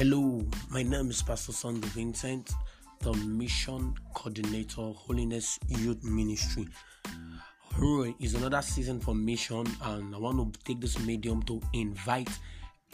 Hello, my name is Pastor Sunday Vincent, the Mission Coordinator, Holiness Youth Ministry. Hooray is another season for mission, and I want to take this medium to invite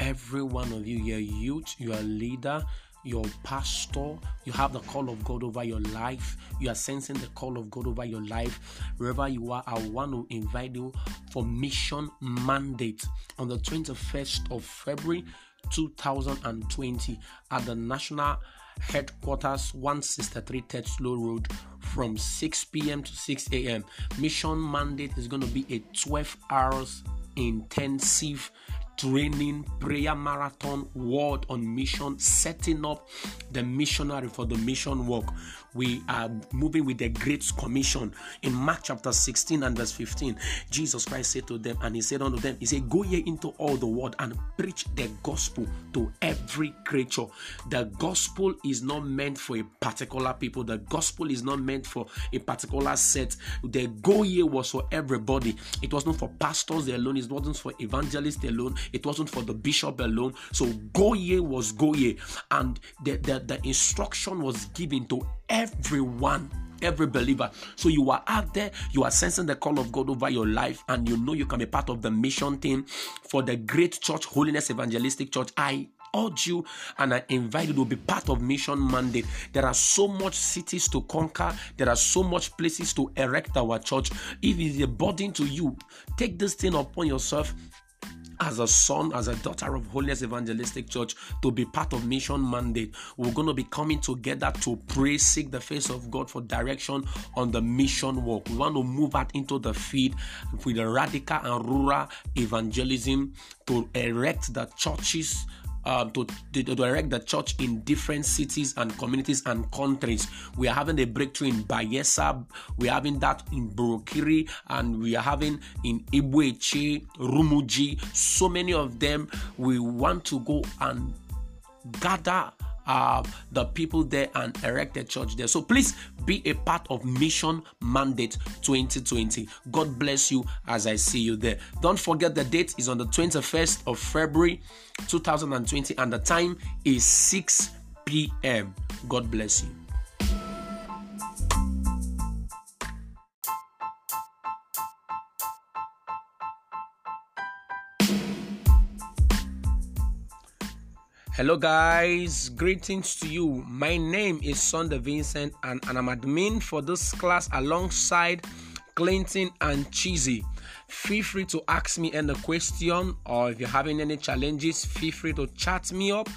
every one of you, your youth, your leader, your pastor, you have the call of God over your life, you are sensing the call of God over your life. Wherever you are, I want to invite you for mission mandate on the 21st of February 2020 at the National Headquarters 163 Tetlow Road from 6 p.m. to 6 a.m. Mission mandate is going to be a 12 hours intensive training prayer marathon word on mission setting up the missionary for the mission work. We are moving with the great commission. In mark chapter 16 and verse 15 jesus christ said to them and he said unto them he said go ye into all the world and preach the gospel to every creature. The gospel is not meant for a particular people. The gospel is not meant for a particular set. The go ye was for everybody. It was not for pastors alone. It wasn't for evangelists alone it wasn't for the bishop alone. So go ye was go ye. And the, the, the instruction was given to everyone every believer. So you are out there, you are sensing the call of God over your life, and you know you can be part of the mission team for the great church, Holiness Evangelistic Church. I urge you and I invite you to be part of mission mandate. There are so much cities to conquer, there are so much places to erect our church. If it is a burden to you, take this thing upon yourself as a son, as a daughter of Holiness Evangelistic Church to be part of Mission Mandate. We're going to be coming together to pray, seek the face of God for direction on the mission work. We want to move out into the field with the radical and rural evangelism to erect the churches um, to, to, direct the church in different cities and communities and countries. We are having a breakthrough in Bayelsa, we are having that in Borokiri, and we are having in Ibueche, Rumuji. So many of them. We want to go and gather uh, the people there and erect a church there. So please be a part of Mission Mandate 2020. God bless you as I see you there. Don't forget the date is on the 21st of February 2020 and the time is 6 p.m. God bless you. Hello, guys. Greetings to you. My name is Sunday Vincent, and, and I'm admin for this class alongside Clinton and Cheesy. Feel free to ask me any question, or if you're having any challenges, feel free to chat me up.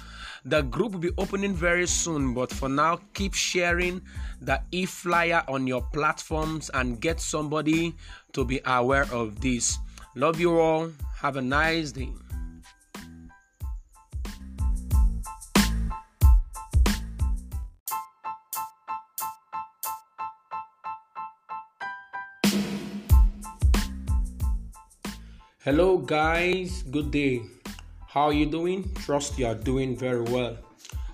The group will be opening very soon, but for now, keep sharing the e flyer on your platforms and get somebody to be aware of this. Love you all. Have a nice day. Hello, guys. Good day. How are you doing? Trust you are doing very well.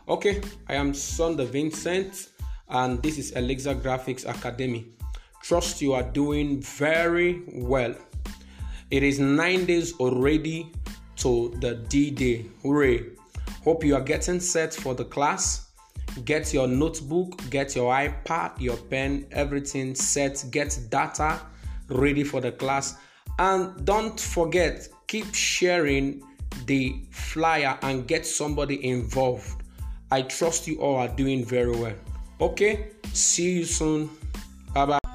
Okay, I am Sunday Vincent, and this is Alexa Graphics Academy. Trust you are doing very well. It is nine days already to the D Day. Hooray! Hope you are getting set for the class. Get your notebook, get your iPad, your pen, everything set. Get data ready for the class and don't forget, keep sharing the flyer and get somebody involved. I trust you all are doing very well. Okay, see you soon. Bye bye.